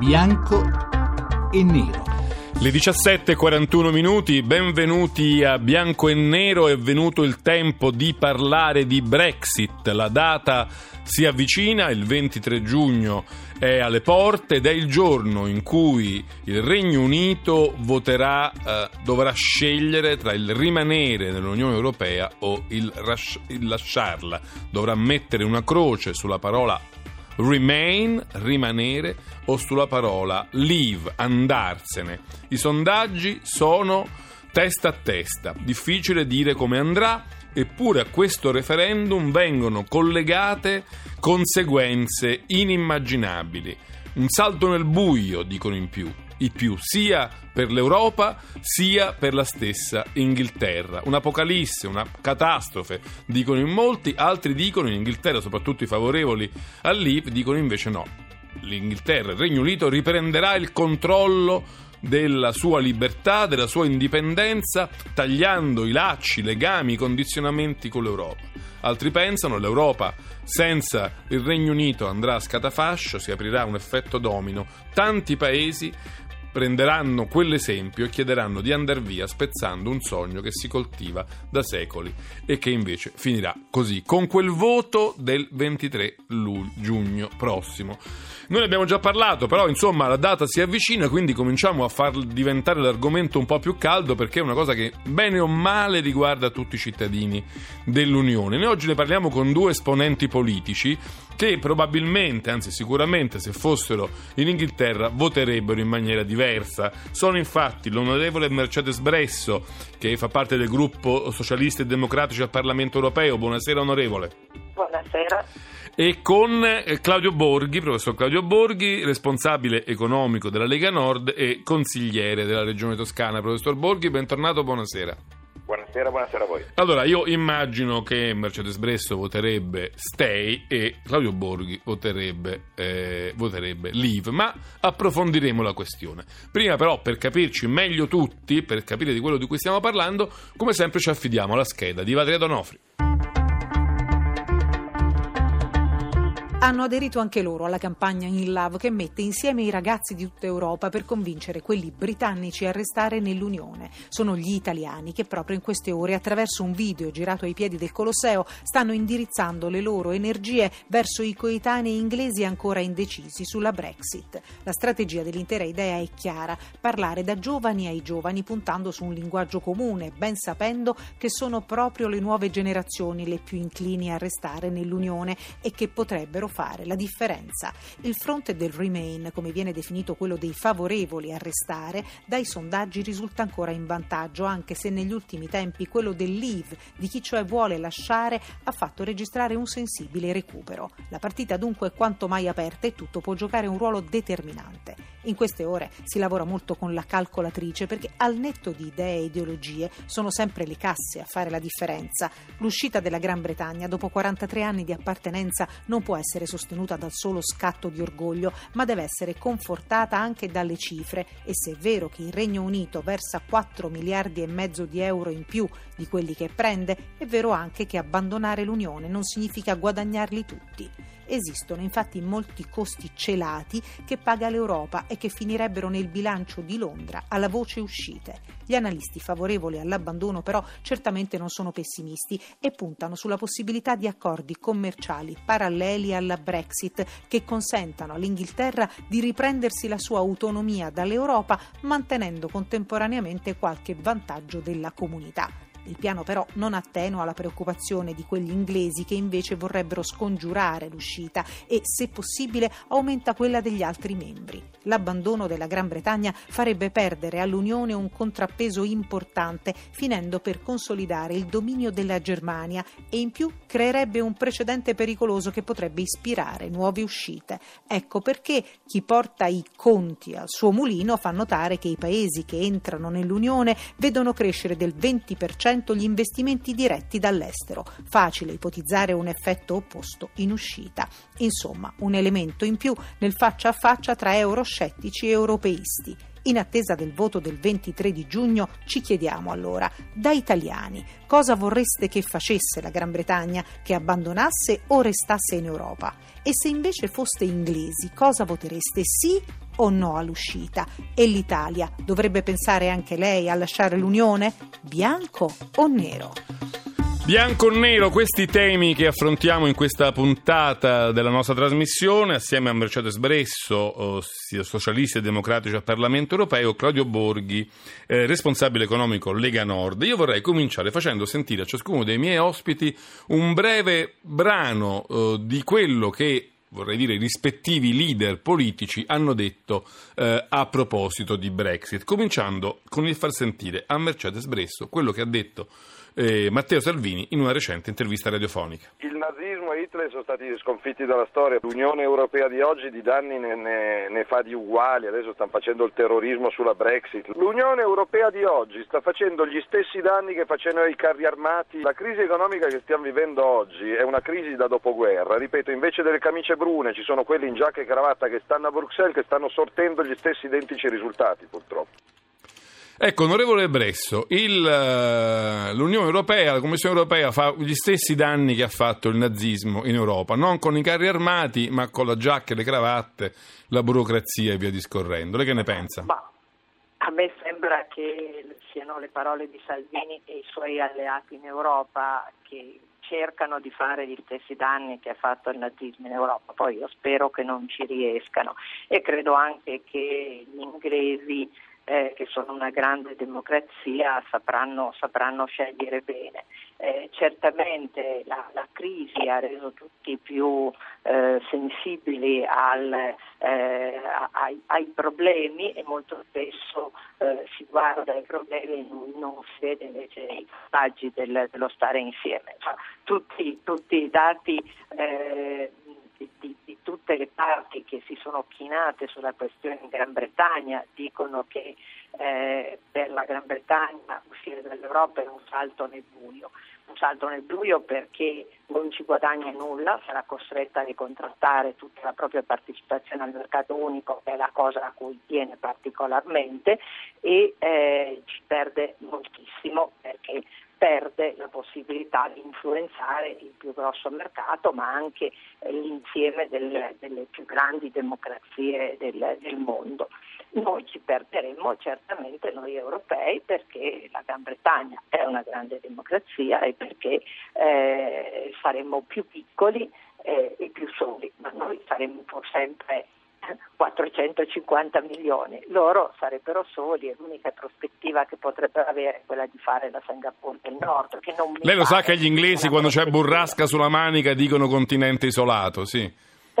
bianco e nero. Le 17.41 minuti, benvenuti a Bianco e Nero, è venuto il tempo di parlare di Brexit, la data si avvicina, il 23 giugno è alle porte ed è il giorno in cui il Regno Unito voterà, eh, dovrà scegliere tra il rimanere nell'Unione Europea o il, ras- il lasciarla, dovrà mettere una croce sulla parola remain, rimanere, o sulla parola leave, andarsene. I sondaggi sono testa a testa, difficile dire come andrà, eppure a questo referendum vengono collegate conseguenze inimmaginabili. Un salto nel buio, dicono in più i più, sia per l'Europa sia per la stessa Inghilterra. Un'apocalisse, una catastrofe, dicono in molti, altri dicono in Inghilterra, soprattutto i favorevoli al Leave, dicono invece no. L'Inghilterra, il Regno Unito riprenderà il controllo della sua libertà, della sua indipendenza, tagliando i lacci, i legami, i condizionamenti con l'Europa. Altri pensano che l'Europa senza il Regno Unito andrà a scatafascio, si aprirà un effetto domino, tanti paesi prenderanno quell'esempio e chiederanno di andare via spezzando un sogno che si coltiva da secoli e che invece finirà così, con quel voto del 23 giugno prossimo. Noi ne abbiamo già parlato, però insomma la data si avvicina, quindi cominciamo a far diventare l'argomento un po' più caldo perché è una cosa che bene o male riguarda tutti i cittadini dell'Unione. Noi oggi ne parliamo con due esponenti politici che probabilmente, anzi sicuramente se fossero in Inghilterra voterebbero in maniera diversa. Sono infatti l'onorevole Mercedes Bresso che fa parte del gruppo Socialisti e Democratici al Parlamento Europeo. Buonasera onorevole. Buonasera e con eh, Claudio Borghi, professor Claudio Borghi, responsabile economico della Lega Nord e consigliere della Regione Toscana. Professor Borghi, bentornato, buonasera. Buonasera, buonasera a voi. Allora, io immagino che Mercedes Bresso voterebbe Stay e Claudio Borghi voterebbe, eh, voterebbe Leave, ma approfondiremo la questione. Prima però, per capirci meglio tutti, per capire di quello di cui stiamo parlando, come sempre ci affidiamo alla scheda di Vadria Donofri. Hanno aderito anche loro alla campagna In Love che mette insieme i ragazzi di tutta Europa per convincere quelli britannici a restare nell'Unione. Sono gli italiani che proprio in queste ore, attraverso un video girato ai piedi del Colosseo, stanno indirizzando le loro energie verso i coetanei inglesi ancora indecisi sulla Brexit. La strategia dell'intera idea è chiara, parlare da giovani ai giovani puntando su un linguaggio comune, ben sapendo che sono proprio le nuove generazioni le più inclini a restare nell'Unione e che potrebbero fare la differenza. Il fronte del Remain, come viene definito quello dei favorevoli a restare, dai sondaggi risulta ancora in vantaggio, anche se negli ultimi tempi quello del Leave, di chi cioè vuole lasciare, ha fatto registrare un sensibile recupero. La partita dunque è quanto mai aperta e tutto può giocare un ruolo determinante. In queste ore si lavora molto con la calcolatrice perché al netto di idee e ideologie sono sempre le casse a fare la differenza. L'uscita della Gran Bretagna dopo 43 anni di appartenenza non può essere sostenuta dal solo scatto di orgoglio, ma deve essere confortata anche dalle cifre e se è vero che il Regno Unito versa 4 miliardi e mezzo di euro in più di quelli che prende, è vero anche che abbandonare l'Unione non significa guadagnarli tutti. Esistono infatti molti costi celati che paga l'Europa e che finirebbero nel bilancio di Londra alla voce uscite. Gli analisti favorevoli all'abbandono però certamente non sono pessimisti e puntano sulla possibilità di accordi commerciali paralleli alla Brexit che consentano all'Inghilterra di riprendersi la sua autonomia dall'Europa mantenendo contemporaneamente qualche vantaggio della comunità. Il piano però non attenua la preoccupazione di quegli inglesi che invece vorrebbero scongiurare l'uscita e, se possibile, aumenta quella degli altri membri. L'abbandono della Gran Bretagna farebbe perdere all'Unione un contrappeso importante, finendo per consolidare il dominio della Germania e in più creerebbe un precedente pericoloso che potrebbe ispirare nuove uscite. Ecco perché chi porta i conti al suo mulino fa notare che i paesi che entrano nell'Unione vedono crescere del 20% 10% gli investimenti diretti dall'estero. Facile ipotizzare un effetto opposto in uscita. Insomma, un elemento in più nel faccia a faccia tra euroscettici e europeisti. In attesa del voto del 23 di giugno ci chiediamo allora, da italiani, cosa vorreste che facesse la Gran Bretagna, che abbandonasse o restasse in Europa? E se invece foste inglesi, cosa votereste sì o no all'uscita? E l'Italia dovrebbe pensare anche lei a lasciare l'Unione? Bianco o nero? Bianco o nero, questi temi che affrontiamo in questa puntata della nostra trasmissione, assieme a Mercedes Bresso, socialisti e democratici al Parlamento europeo, Claudio Borghi, eh, responsabile economico Lega Nord. Io vorrei cominciare facendo sentire a ciascuno dei miei ospiti un breve brano eh, di quello che vorrei dire, i rispettivi leader politici hanno detto eh, a proposito di Brexit, cominciando con il far sentire a Mercedes Bresso quello che ha detto eh, Matteo Salvini in una recente intervista radiofonica. Il nazismo e Hitler sono stati sconfitti dalla storia, l'Unione Europea di oggi di danni ne, ne, ne, fa di uguali, adesso stanno facendo il terrorismo sulla Brexit. L'Unione Europea di oggi sta facendo gli stessi danni che facevano i carri armati. La crisi economica che stiamo vivendo oggi è una crisi da dopoguerra, ripeto, invece delle camicie brune ci sono quelli in giacca e cravatta che stanno a Bruxelles che stanno sortendo gli stessi identici risultati purtroppo. Ecco, onorevole Bresso, il, uh, l'Unione Europea, la Commissione Europea fa gli stessi danni che ha fatto il nazismo in Europa, non con i carri armati, ma con la giacca e le cravatte, la burocrazia e via discorrendo. Lei che ne pensa? Ma a me sembra che siano le parole di Salvini e i suoi alleati in Europa che cercano di fare gli stessi danni che ha fatto il nazismo in Europa, poi io spero che non ci riescano e credo anche che gli inglesi eh, che sono una grande democrazia sapranno, sapranno scegliere bene. Eh, certamente la, la, crisi ha reso tutti più eh, sensibili al, eh, ai, ai, problemi e molto spesso eh, si guarda ai problemi e non, non si vede invece i vantaggi del, dello stare insieme. Tutti, tutti, i dati eh, tutte le parti che si sono chinate sulla questione in Gran Bretagna dicono che eh, per la Gran Bretagna uscire dall'Europa è un salto nel buio. Un salto nel buio perché non ci guadagna nulla, sarà costretta a ricontrattare tutta la propria partecipazione al mercato unico, che è la cosa a cui tiene particolarmente, e eh, ci perde moltissimo perché perde la possibilità di influenzare il più grosso mercato, ma anche eh, l'insieme del, delle più grandi democrazie del, del, mondo. Noi ci perderemo certamente noi europei perché la Gran Bretagna è una grande democrazia e perché eh, saremo più piccoli eh, e più soli, ma noi saremo pur sempre 450 milioni, loro sarebbero soli e l'unica prospettiva che potrebbero avere è quella di fare la Singapore del Nord. Lei lo sa che gli inglesi quando c'è burrasca sulla manica dicono continente isolato, sì.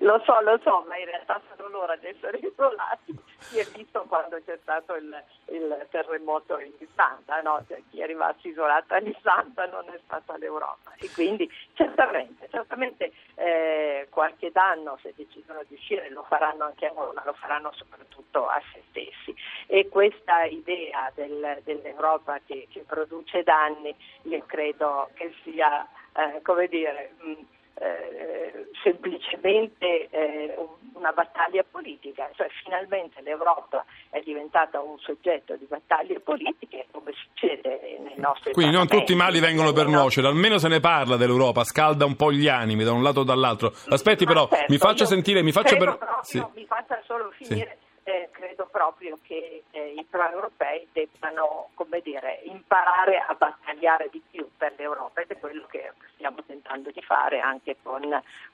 lo so, lo so, ma in realtà sono loro ad essere isolati. Si è visto quando c'è stato il, il terremoto in Islanda, no? cioè, chi è rimasto isolato in Islanda non è stata l'Europa. E quindi certamente, certamente eh, qualche danno se decidono di uscire lo faranno anche a noi, ma lo faranno soprattutto a se stessi. E questa idea del, dell'Europa che, che, produce danni, io credo che sia, eh, come dire, mh, eh, semplicemente eh, una battaglia politica, cioè finalmente l'Europa è diventata un soggetto di battaglie politiche come succede nei nostri Quindi non tutti i mali vengono per nuocere, almeno se ne parla dell'Europa, scalda un po' gli animi da un lato o dall'altro. Aspetti però, certo, mi faccia sentire, mi faccia per... Proprio, sì. Mi faccia solo finire. Sì eh, credo proprio che eh, i pro-europei debbano dire, imparare a battagliare di più per l'Europa ed è quello che stiamo tentando di fare anche con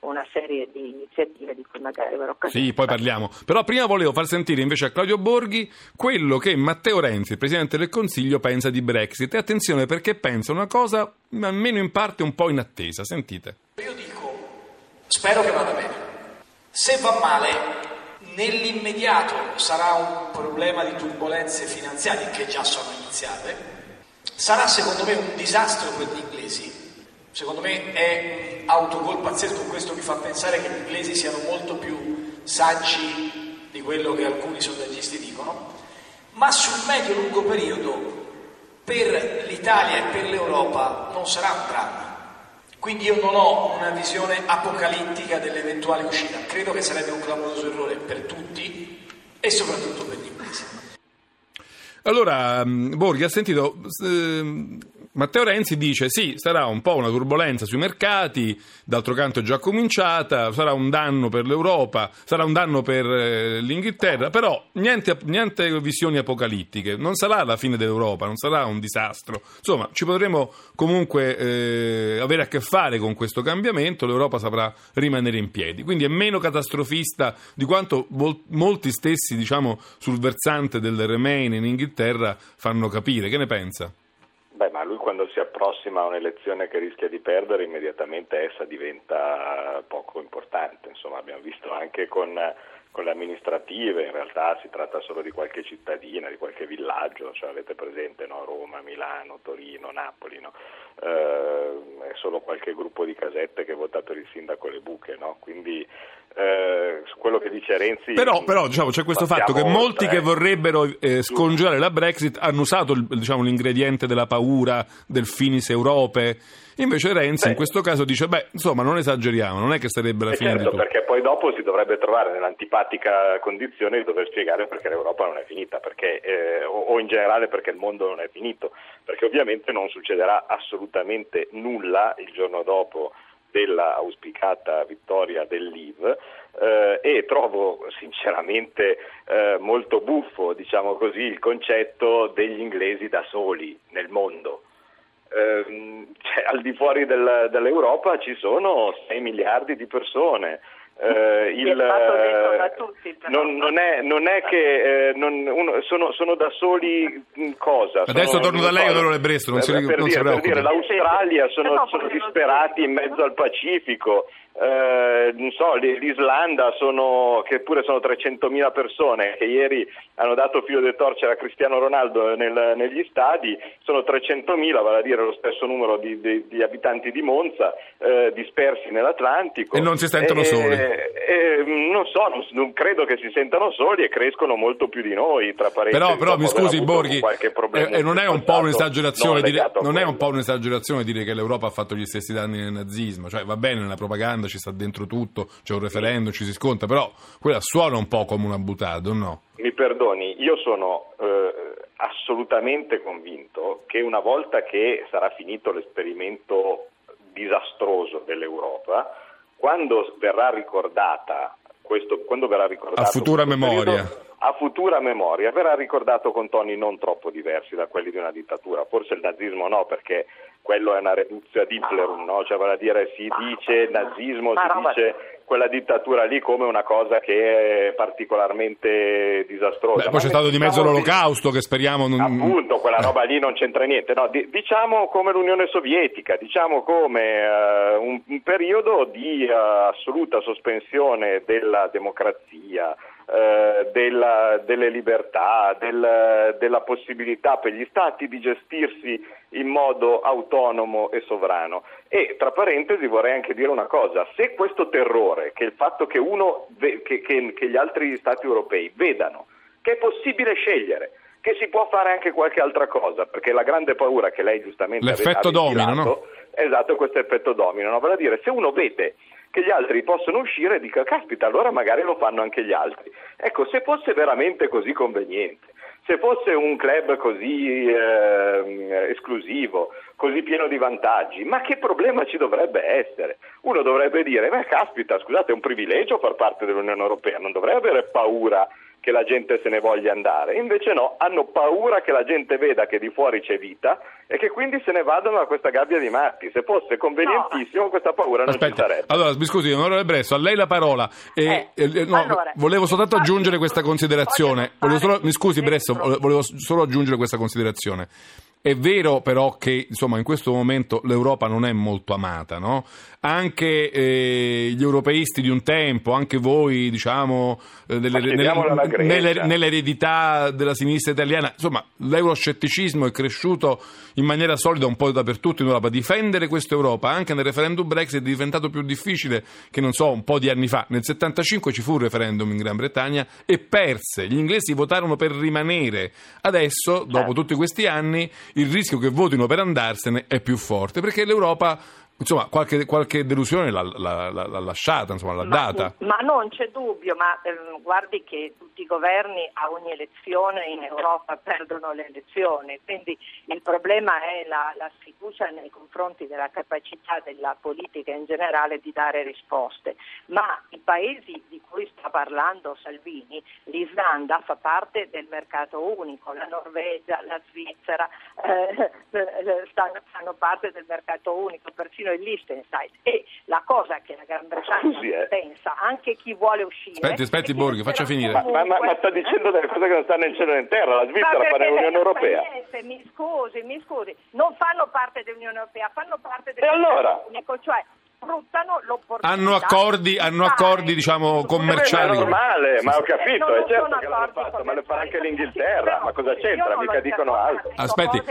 una serie di iniziative di cui magari avrò occasione. Sì, poi parliamo. Però prima volevo far sentire invece a Claudio Borghi quello che Matteo Renzi, il Presidente del Consiglio, pensa di Brexit. E attenzione perché pensa una cosa almeno in parte un po' inattesa. Sentite. Io dico, spero che vada bene. Se va male, Nell'immediato sarà un problema di turbulenze finanziarie che già sono iniziate, sarà secondo me un disastro per gli inglesi, secondo me è autogol pazzesco, questo mi fa pensare che gli inglesi siano molto più saggi di quello che alcuni sondaggisti dicono, ma sul medio-lungo periodo per l'Italia e per l'Europa non sarà un dramma quindi io non ho una visione apocalittica dell'eventuale uscita, credo che sarebbe un clamoroso errore per tutti e soprattutto per gli inglesi. Allora, mm, Borghi ha sentito, eh, Matteo Renzi dice sì, sarà un po' una turbolenza sui mercati, d'altro canto è già cominciata, sarà un danno per l'Europa, sarà un danno per eh, l'Inghilterra, però niente, niente visioni apocalittiche, non sarà la fine dell'Europa, non sarà un disastro. Insomma, ci potremo comunque eh, avere a che fare con questo cambiamento, l'Europa saprà rimanere in piedi. Quindi è meno catastrofista di quanto molti stessi, diciamo, sul versante del Remain in Inghilterra fanno capire. Che ne pensa? Beh, ma lui quando si approssima a un'elezione che rischia di perdere, immediatamente essa diventa poco importante. Insomma, abbiamo visto anche con, con le amministrative, in realtà si tratta solo di qualche cittadina, di qualche villaggio, cioè avete presente no? Roma, Milano, Torino, Napoli, no? eh, è solo qualche gruppo di casette che ha votato il sindaco le buche, no? quindi eh, quello che dice Renzi. Però, però diciamo, c'è questo fatto che molti oltre, che vorrebbero eh, scongiurare la Brexit hanno usato il, diciamo, l'ingrediente della paura del finis Europe. Invece Renzi beh. in questo caso dice: Beh, insomma, non esageriamo, non è che sarebbe la fine certo, di tutto. perché poi dopo si dovrebbe trovare nell'antipatica condizione di dover spiegare perché l'Europa non è finita, perché, eh, o, o in generale perché il mondo non è finito, perché ovviamente non succederà assolutamente nulla il giorno dopo della auspicata vittoria del Leave eh, e trovo sinceramente eh, molto buffo, diciamo così, il concetto degli inglesi da soli nel mondo. Eh, cioè, al di fuori del, dell'Europa ci sono 6 miliardi di persone, eh, il, eh, tutti, non, non, è, non, è, che eh, non, uno, sono, sono, da soli cosa? Adesso sono, torno da lei, onorevole Bresto, non, si, per, non dire, si per dire, l'Australia sono, sono disperati in mezzo al Pacifico, eh, non so, l'Islanda sono, che pure sono 300.000 persone che ieri hanno dato filo di torcere a Cristiano Ronaldo nel, negli stadi, sono 300.000, vale a dire lo stesso numero di, di, di abitanti di Monza eh, dispersi nell'Atlantico. E non si sentono e, soli? E, non so, non, non, credo che si sentano soli e crescono molto più di noi, tra parentesi. Però, però mi scusi Borghi, e, non è un po' un'esagerazione dire, non è un po' un'esagerazione dire che l'Europa ha fatto gli stessi danni nel nazismo, cioè va bene nella propaganda ci sta dentro tutto, c'è un referendum, ci si sconta, però quella suona un po' come una buttata, no? Mi perdoni, io sono eh, assolutamente convinto che una volta che sarà finito l'esperimento disastroso dell'Europa, quando verrà ricordata questo, quando verrà ricordato a futura memoria periodo, a futura memoria verrà ricordato con toni non troppo diversi da quelli di una dittatura. Forse il nazismo no, perché quello è una reduzio ad Hitlerum, no? cioè vale a dire si dice nazismo, si dice quella dittatura lì come una cosa che è particolarmente disastrosa. Beh, poi c'è stato di mezzo diciamo l'olocausto che speriamo non... Appunto, quella roba lì non c'entra niente. No, diciamo come l'Unione Sovietica, diciamo come uh, un, un, periodo di uh, assoluta sospensione della democrazia, uh, della, delle libertà, del, della possibilità per gli stati di gestirsi in modo autonomo e sovrano. E tra parentesi vorrei anche dire una cosa, se questo terrore, che il fatto che, uno, che, che, che gli altri stati europei vedano che è possibile scegliere, che si può fare anche qualche altra cosa, perché la grande paura che lei giustamente L'effetto domino, no? Esatto, questo effetto domino, no? vale dire se uno vede che gli altri possono uscire dica caspita, allora magari lo fanno anche gli altri. Ecco, se fosse veramente così conveniente se fosse un club così eh, esclusivo, così pieno di vantaggi, ma che problema ci dovrebbe essere? Uno dovrebbe dire, ma caspita, scusate, è un privilegio far parte dell'Unione Europea, non dovrebbe avere paura che la gente se ne voglia andare. Invece no, hanno paura che la gente veda che di fuori c'è vita e che quindi se ne vadano a questa gabbia di matti. Se fosse convenientissimo no. questa paura non Aspetta, ci sarebbe. Allora, mi scusi, onorevole Bresso, a lei la parola. E, eh, eh, no, allora, volevo soltanto aggiungere questa considerazione. Solo, mi scusi Bresso, volevo solo aggiungere questa considerazione. È vero però che insomma, in questo momento l'Europa non è molto amata, no? Anche eh, gli europeisti di un tempo, anche voi, diciamo, eh, delle, nelle, nelle, nell'eredità della sinistra italiana, insomma, l'euroscetticismo è cresciuto in maniera solida un po' dappertutto in Europa. Difendere questa Europa anche nel referendum Brexit è diventato più difficile che, non so, un po' di anni fa. Nel 75 ci fu un referendum in Gran Bretagna e perse. Gli inglesi votarono per rimanere. Adesso, dopo tutti questi anni, il rischio che votino per andarsene è più forte perché l'Europa insomma, qualche, qualche delusione l'ha, l'ha- l'ha- lasciata, insomma, l'ha Ma, data. ma non c'è dubbio, ma ehm, guardi che tutti i governi a ogni elezione in Europa perdono le elezioni, quindi il problema è la, la sfiducia nei confronti della capacità della politica in generale di dare risposte. Ma i paesi di cui sta parlando Salvini, l'Islanda fa parte del mercato unico, la Norvegia, la Svizzera eh, stanno- fanno parte del mercato unico, persino il Liechtenstein. E la cosa che la Gran Bretagna Scusi, eh. pensa, anche chi vuole uscire... Aspetti, aspetti, Borghi, faccia finire. Ma, ma- ma- ma sta comunque- dicendo delle cose che non stanno in cielo né in terra, la Svizzera fa fa Europea. niente, mi scusi, mi scusi, non fanno parte dell'Unione Europea, fanno parte del E allora? unico, cioè sfruttano l'opportunità. Hanno accordi- hanno di accordi, diciamo, commerciali. Ma è normale, ma ho capito, è certo che l'hanno fatto, ma lo fa anche l'Inghilterra, ma cosa c'entra? Mica dicono altro. Aspetti.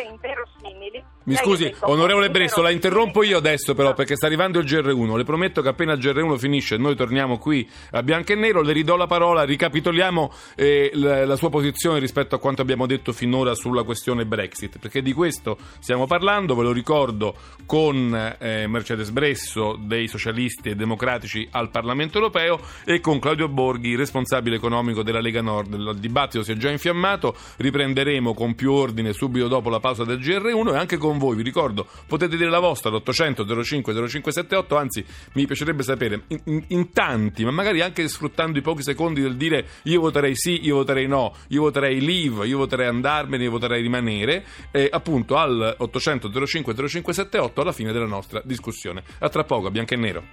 Mi scusi, onorevole Bresso, la interrompo io adesso però perché sta arrivando il GR1. Le prometto che appena il GR1 finisce e noi torniamo qui a bianco e nero, le ridò la parola, ricapitoliamo eh, la, la sua posizione rispetto a quanto abbiamo detto finora sulla questione Brexit, perché di questo stiamo parlando, ve lo ricordo, con eh, Mercedes Bresso dei socialisti e democratici al Parlamento europeo e con Claudio Borghi, responsabile economico della Lega Nord. Il dibattito si è già infiammato, riprenderemo con più ordine subito dopo la pausa del GR1 e anche con voi, vi ricordo, potete dire la vostra all'800 05 0578, anzi mi piacerebbe sapere in, in- tanti, ma magari anche sfruttando i pochi secondi del dire io voterei sì, io voterei no, io voterei leave, io voterei andarmene, io voterei rimanere, eh, appunto al 800 05 0578 alla fine della nostra discussione. A tra poco, bianco e nero.